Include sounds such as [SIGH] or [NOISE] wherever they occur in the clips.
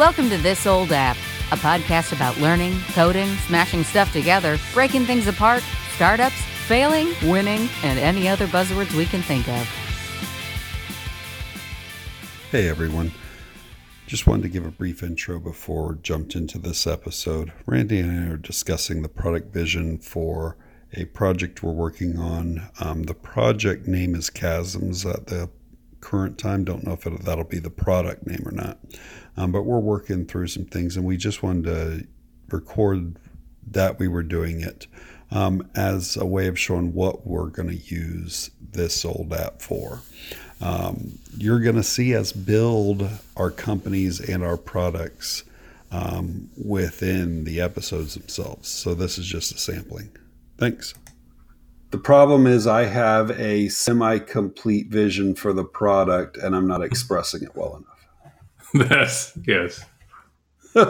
Welcome to This Old App, a podcast about learning, coding, smashing stuff together, breaking things apart, startups, failing, winning, and any other buzzwords we can think of. Hey everyone. Just wanted to give a brief intro before we jumped into this episode. Randy and I are discussing the product vision for a project we're working on. Um, the project name is Chasms at the current time. Don't know if it, that'll be the product name or not. Um, but we're working through some things, and we just wanted to record that we were doing it um, as a way of showing what we're going to use this old app for. Um, you're going to see us build our companies and our products um, within the episodes themselves. So this is just a sampling. Thanks. The problem is I have a semi-complete vision for the product and I'm not expressing it well enough. [LAUGHS] That's yes. [LAUGHS] well,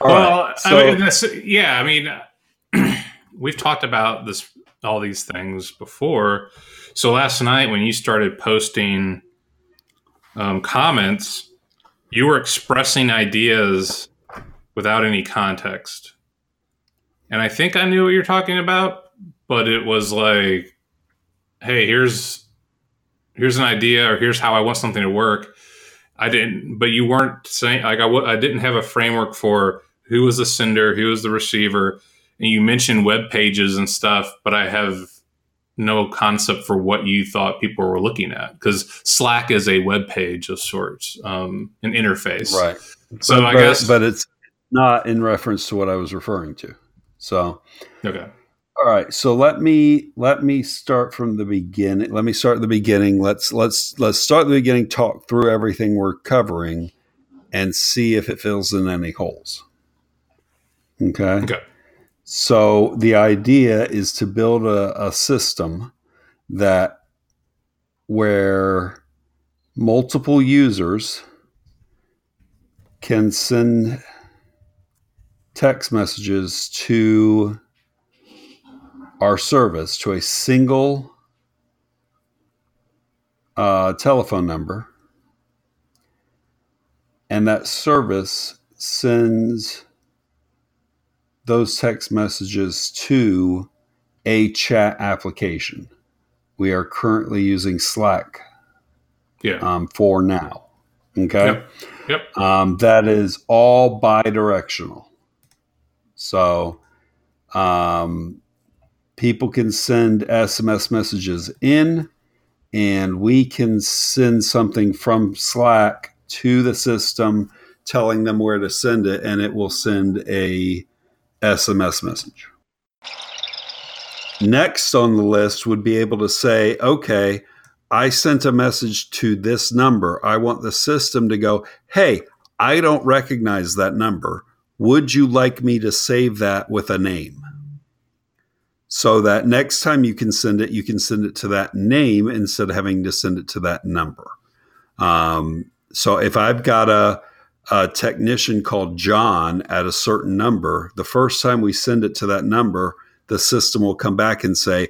right, so, I mean, yeah, I mean, [CLEARS THROAT] we've talked about this all these things before. So last night when you started posting um, comments, you were expressing ideas without any context, and I think I knew what you're talking about, but it was like, "Hey, here's here's an idea, or here's how I want something to work." I didn't, but you weren't saying like I w- I didn't have a framework for who was the sender, who was the receiver, and you mentioned web pages and stuff, but I have no concept for what you thought people were looking at because Slack is a web page of sorts, um, an interface. Right. So but, I guess, but it's not in reference to what I was referring to. So, okay. All right. So let me let me start from the beginning. Let me start at the beginning. Let's let's let's start at the beginning. Talk through everything we're covering, and see if it fills in any holes. Okay. Okay. So the idea is to build a, a system that where multiple users can send text messages to our service to a single uh, telephone number, and that service sends those text messages to a chat application. We are currently using Slack yeah. um, for now. Okay. Yep. yep. Um, that is all bi directional. So um, people can send SMS messages in, and we can send something from Slack to the system telling them where to send it, and it will send a SMS message. Next on the list would be able to say, okay, I sent a message to this number. I want the system to go, hey, I don't recognize that number. Would you like me to save that with a name? So that next time you can send it, you can send it to that name instead of having to send it to that number. Um, so if I've got a a technician called John at a certain number, the first time we send it to that number, the system will come back and say,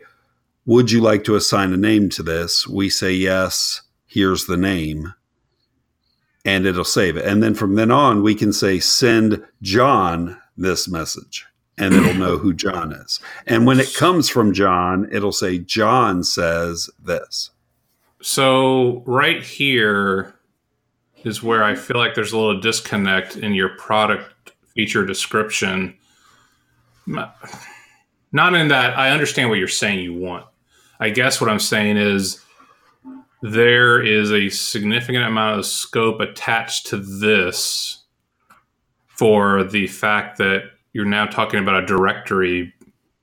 Would you like to assign a name to this? We say yes, here's the name, and it'll save it. And then from then on, we can say, Send John this message, and it'll know who John is. And when it comes from John, it'll say, John says this. So, right here, is where I feel like there's a little disconnect in your product feature description. Not in that I understand what you're saying you want. I guess what I'm saying is there is a significant amount of scope attached to this for the fact that you're now talking about a directory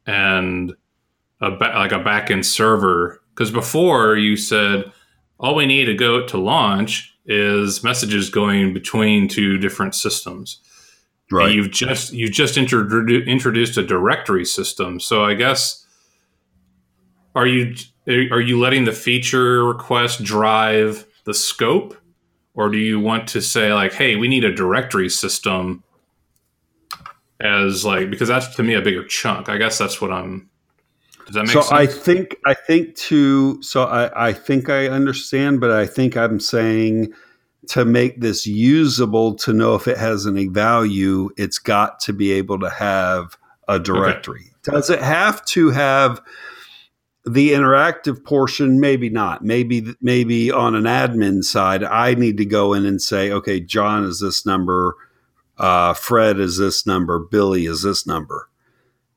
and a ba- like a backend server. Because before you said all we need to go to launch is messages going between two different systems. Right. And you've just you've just introdu- introduced a directory system. So I guess are you are you letting the feature request drive the scope, or do you want to say like, hey, we need a directory system as like because that's to me a bigger chunk. I guess that's what I'm does that make so sense? I think I think to so I, I think I understand, but I think I'm saying to make this usable to know if it has any value, it's got to be able to have a directory. Okay. Does it have to have the interactive portion? Maybe not. Maybe maybe on an admin side, I need to go in and say, okay, John is this number, uh, Fred is this number, Billy is this number,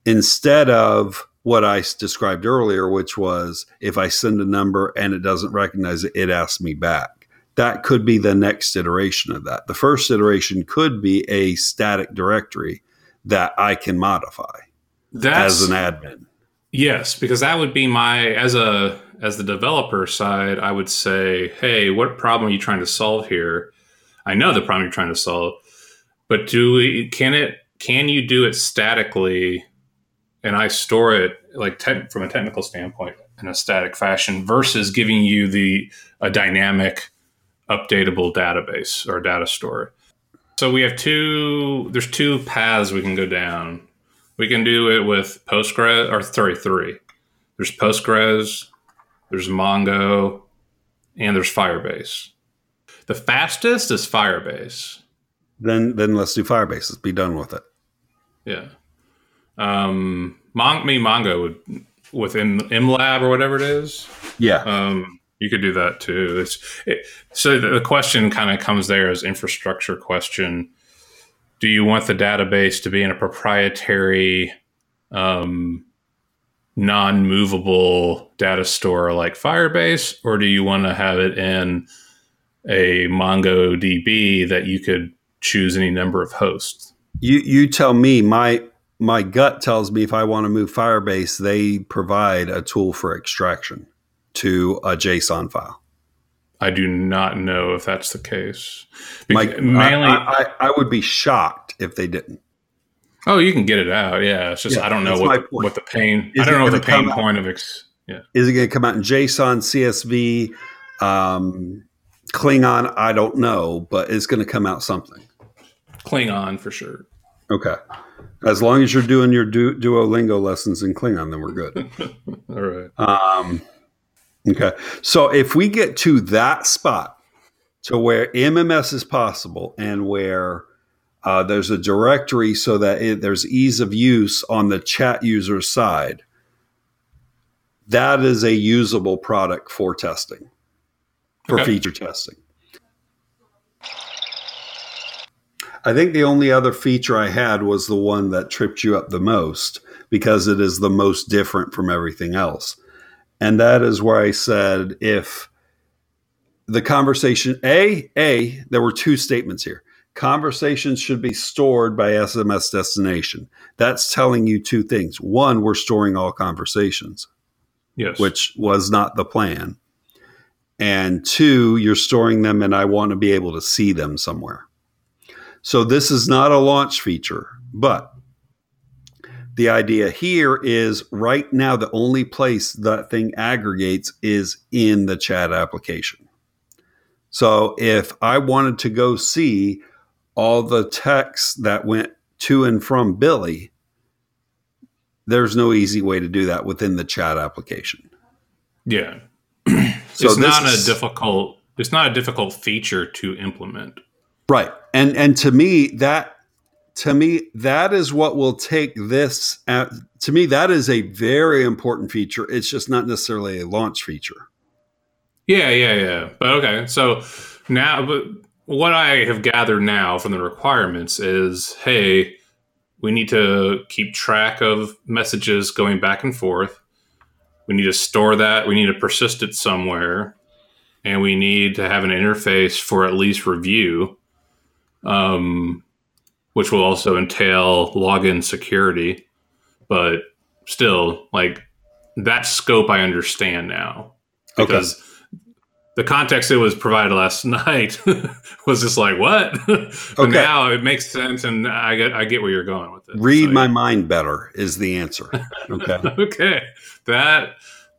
instead of what I described earlier, which was if I send a number and it doesn't recognize it, it asks me back. That could be the next iteration of that. The first iteration could be a static directory that I can modify That's, as an admin. Yes, because that would be my as a as the developer side, I would say, hey, what problem are you trying to solve here? I know the problem you're trying to solve, but do we can it can you do it statically and I store it like te- from a technical standpoint in a static fashion versus giving you the a dynamic updatable database or data store. So we have two there's two paths we can go down. We can do it with Postgres or sorry, three. There's Postgres, there's Mongo, and there's Firebase. The fastest is Firebase. Then then let's do Firebase. Let's be done with it. Yeah. Um, Mon- me Mongo would within MLab or whatever it is. Yeah. Um, you could do that too. It's it, so the question kind of comes there as infrastructure question. Do you want the database to be in a proprietary, um, non-movable data store like Firebase, or do you want to have it in a MongoDB that you could choose any number of hosts? You you tell me. My my gut tells me if I want to move Firebase, they provide a tool for extraction to a JSON file. I do not know if that's the case. Because mainly, I, I, I, would be shocked if they didn't. Oh, you can get it out. Yeah, it's just yeah, I don't know what the, what the pain. Is I don't know what the pain point of ex, yeah. Is it going to come out in JSON, CSV, um, Klingon? I don't know, but it's going to come out something. Klingon for sure. Okay. As long as you're doing your du- Duolingo lessons in Klingon, then we're good. [LAUGHS] All right. Um, okay. So if we get to that spot to where MMS is possible and where uh, there's a directory so that it, there's ease of use on the chat user side, that is a usable product for testing, for okay. feature testing. I think the only other feature I had was the one that tripped you up the most because it is the most different from everything else. And that is where I said if the conversation A, A, there were two statements here. Conversations should be stored by SMS destination. That's telling you two things. One, we're storing all conversations. Yes. Which was not the plan. And two, you're storing them and I want to be able to see them somewhere. So this is not a launch feature, but the idea here is right now the only place that thing aggregates is in the chat application. So if I wanted to go see all the texts that went to and from Billy, there's no easy way to do that within the chat application. Yeah. [CLEARS THROAT] so it's not is, a difficult it's not a difficult feature to implement. Right. And and to me that to me that is what will take this at, to me that is a very important feature. It's just not necessarily a launch feature. Yeah, yeah, yeah. But okay. So now but what I have gathered now from the requirements is hey, we need to keep track of messages going back and forth. We need to store that. We need to persist it somewhere. And we need to have an interface for at least review um, which will also entail login security. But still, like that scope, I understand now because okay. the context it was provided last [LAUGHS] night [LAUGHS] was just like what. [LAUGHS] but okay. now it makes sense, and I get I get where you're going with it. Read my mind better is the answer. Okay. okay. That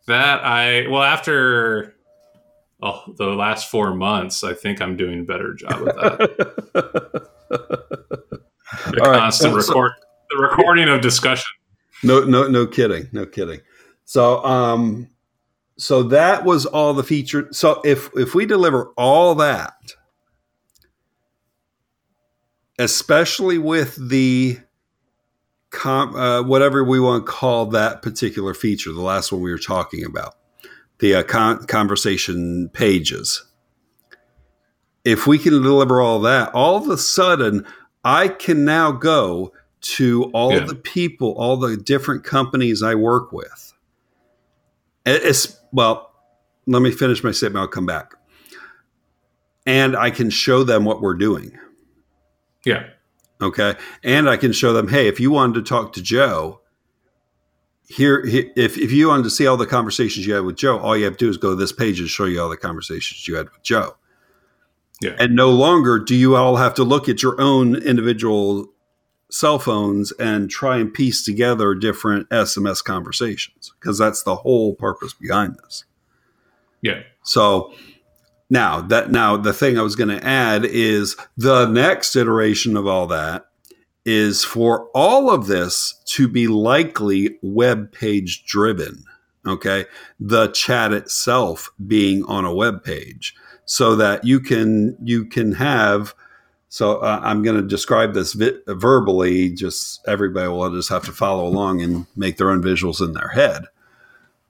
that I well after oh, the last four months, I think I'm doing a better job of that. [LAUGHS] the all constant right. record, the recording of discussion. No, no, no kidding, no kidding. So, um, so that was all the feature. So if if we deliver all that, especially with the com, uh, whatever we want to call that particular feature, the last one we were talking about, the uh, con- conversation pages. If we can deliver all that, all of a sudden, I can now go to all yeah. the people, all the different companies I work with. It's well, let me finish my statement. I'll come back, and I can show them what we're doing. Yeah. Okay. And I can show them, hey, if you wanted to talk to Joe, here, if, if you wanted to see all the conversations you had with Joe, all you have to do is go to this page and show you all the conversations you had with Joe. Yeah. And no longer do you all have to look at your own individual cell phones and try and piece together different SMS conversations because that's the whole purpose behind this. Yeah. So now that now the thing I was going to add is the next iteration of all that is for all of this to be likely web page driven. Okay. The chat itself being on a web page so that you can, you can have, so uh, I'm going to describe this vi- verbally. Just everybody will just have to follow along and make their own visuals in their head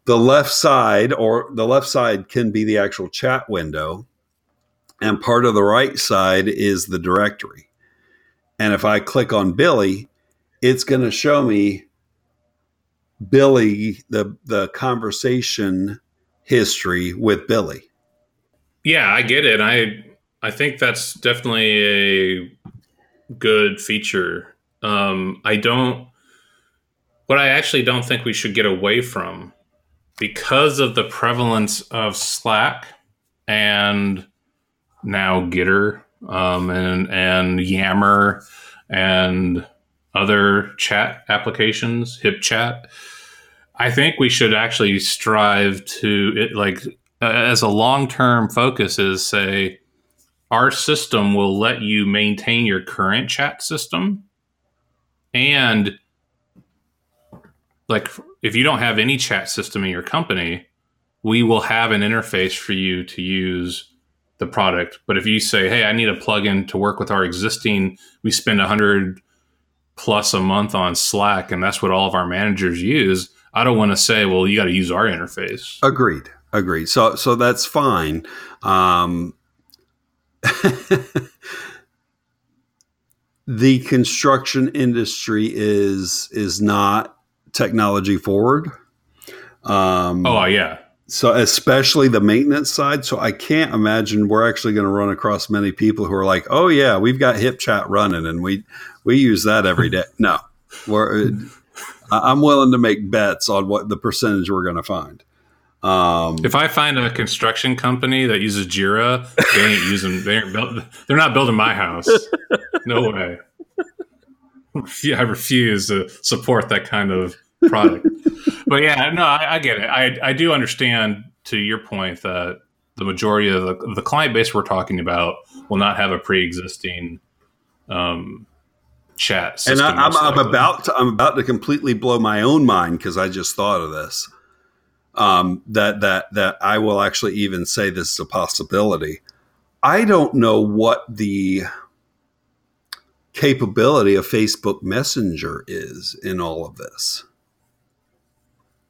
the left side or the left side can be the actual chat window and part of the right side is the directory and if i click on billy it's going to show me billy the the conversation history with billy. Yeah i get it. I i think that's definitely a good feature. Um i don't what i actually don't think we should get away from because of the prevalence of Slack and now Gitter um, and and Yammer and other chat applications, HipChat. I think we should actually strive to it like as a long term focus is say our system will let you maintain your current chat system and like if you don't have any chat system in your company, we will have an interface for you to use the product. But if you say, "Hey, I need a plugin to work with our existing," we spend a hundred plus a month on Slack, and that's what all of our managers use. I don't want to say, "Well, you got to use our interface." Agreed. Agreed. So, so that's fine. Um, [LAUGHS] the construction industry is is not technology forward. Um, oh yeah. So especially the maintenance side. So I can't imagine we're actually going to run across many people who are like, "Oh yeah, we've got HipChat running and we we use that every day." [LAUGHS] No, we're. I'm willing to make bets on what the percentage we're going to find. Um, if I find a construction company that uses Jira, they ain't using. They aren't build, They're not building my house. [LAUGHS] No way. [LAUGHS] I refuse to support that kind of product. but yeah, no, I, I, get it. I, I do understand to your point that the majority of the, the client base we're talking about will not have a pre-existing um, chat. and I, am I'm about to I'm about to completely blow my own mind because I just thought of this. Um, that that that I will actually even say this is a possibility. I don't know what the capability of Facebook Messenger is in all of this.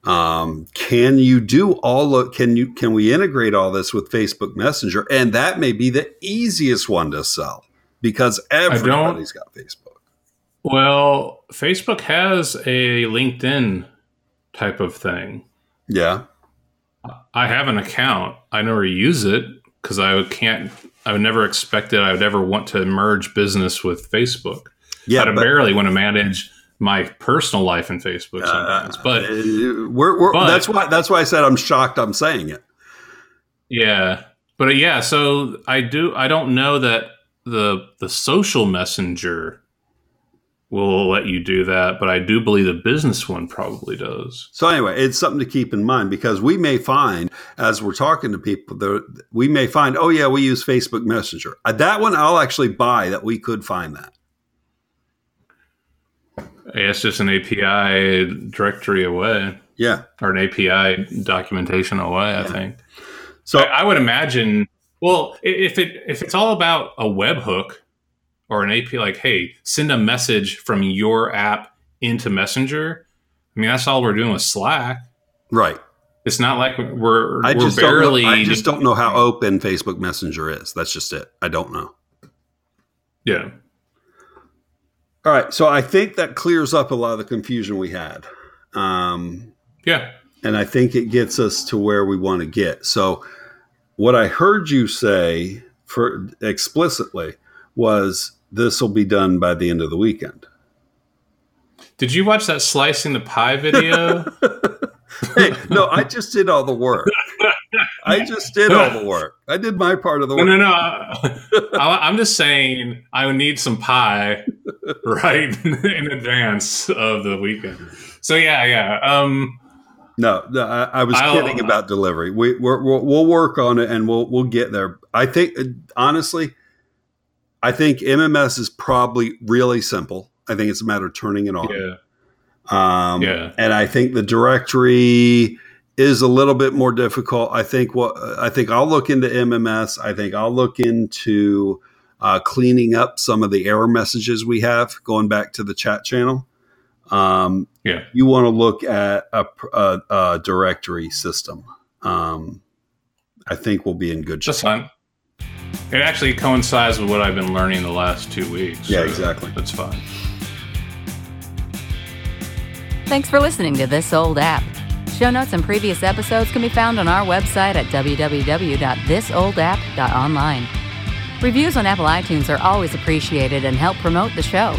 Um, can you do all of can you can we integrate all this with Facebook Messenger? And that may be the easiest one to sell because everybody's got Facebook. Well, Facebook has a LinkedIn type of thing. Yeah. I have an account. I never use it because I can't I would never expect. I would ever want to merge business with Facebook. Yeah, I barely want to manage my personal life in Facebook sometimes. Uh, but we're, we're but, that's why that's why I said I'm shocked. I'm saying it. Yeah, but yeah. So I do. I don't know that the the social messenger will let you do that, but I do believe the business one probably does. So anyway, it's something to keep in mind because we may find as we're talking to people, that we may find, oh yeah, we use Facebook Messenger. Uh, that one I'll actually buy that we could find that. It's just an API directory away. Yeah. Or an API documentation away, yeah. I think. So I, I, would imagine well, if it if it's all about a webhook or an API, like, hey, send a message from your app into Messenger. I mean, that's all we're doing with Slack. Right. It's not like we're, I we're just barely. Don't know, I just don't know how open Facebook Messenger is. That's just it. I don't know. Yeah. All right. So I think that clears up a lot of the confusion we had. Um, yeah. And I think it gets us to where we want to get. So what I heard you say for explicitly was this will be done by the end of the weekend. Did you watch that slicing the pie video? [LAUGHS] hey, no, I just did all the work. I just did all the work. I did my part of the work. No, no, no. I, am just saying I would need some pie [LAUGHS] right [LAUGHS] in advance of the weekend. So yeah, yeah. Um, no, no I, I was I'll, kidding about delivery. We, we will we'll work on it and we'll we'll get there. I think honestly, I think MMS is probably really simple. I think it's a matter of turning it on. Yeah. Um, yeah. And I think the directory is a little bit more difficult. I think what I think I'll look into MMS. I think I'll look into uh, cleaning up some of the error messages we have going back to the chat channel. Um, yeah. You want to look at a, a, a directory system. Um, I think we'll be in good shape. That's fine. It actually coincides with what I've been learning the last two weeks. Yeah, so exactly. That's fine. Thanks for listening to This Old App. Show notes and previous episodes can be found on our website at www.thisoldapp.online. Reviews on Apple iTunes are always appreciated and help promote the show.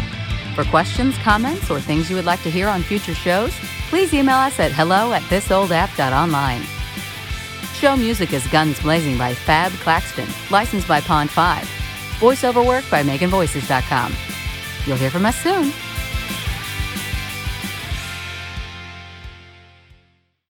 For questions, comments, or things you would like to hear on future shows, please email us at hello at thisoldapp.online. Show music is Guns Blazing by Fab Claxton, licensed by Pond 5. Voiceover work by MeganVoices.com. You'll hear from us soon.